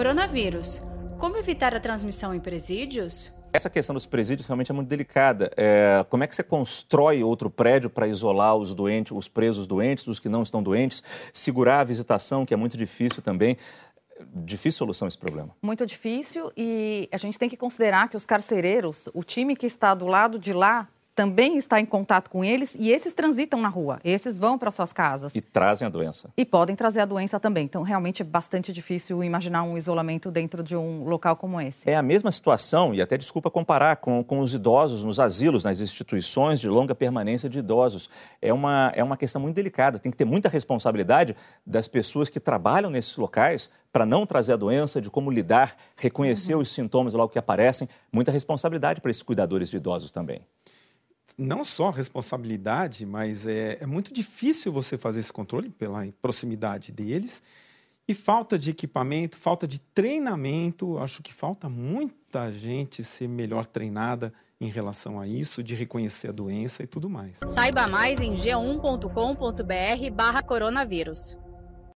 Coronavírus. Como evitar a transmissão em presídios? Essa questão dos presídios realmente é muito delicada. É, como é que você constrói outro prédio para isolar os doentes, os presos doentes, os que não estão doentes, segurar a visitação, que é muito difícil também. Difícil solução esse problema. Muito difícil e a gente tem que considerar que os carcereiros, o time que está do lado de lá, também está em contato com eles e esses transitam na rua, esses vão para suas casas. E trazem a doença. E podem trazer a doença também. Então, realmente é bastante difícil imaginar um isolamento dentro de um local como esse. É a mesma situação, e até desculpa comparar, com, com os idosos nos asilos, nas instituições de longa permanência de idosos. É uma, é uma questão muito delicada, tem que ter muita responsabilidade das pessoas que trabalham nesses locais para não trazer a doença, de como lidar, reconhecer uhum. os sintomas logo que aparecem. Muita responsabilidade para esses cuidadores de idosos também não só responsabilidade, mas é, é muito difícil você fazer esse controle pela proximidade deles. E falta de equipamento, falta de treinamento. Acho que falta muita gente ser melhor treinada em relação a isso, de reconhecer a doença e tudo mais. Saiba mais em g1.com.br/barra coronavírus.